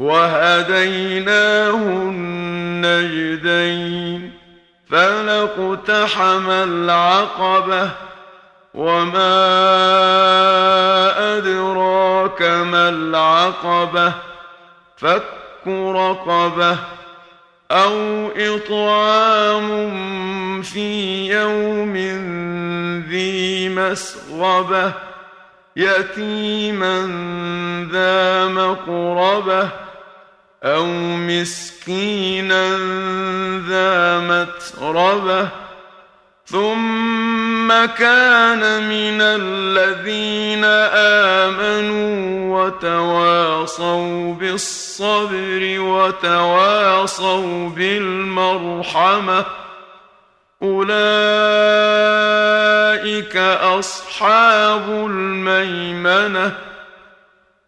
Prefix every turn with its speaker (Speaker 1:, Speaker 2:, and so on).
Speaker 1: وهديناه النجدين فلاقتحم العقبة وما أدراك ما العقبة فك رقبة أو إطعام في يوم ذي مسغبة يتيما ذا مقربة أو مسكينا ذا متربة ثم كان من الذين آمنوا وتواصوا بالصبر وتواصوا بالمرحمة أولئك أصحاب الميمنة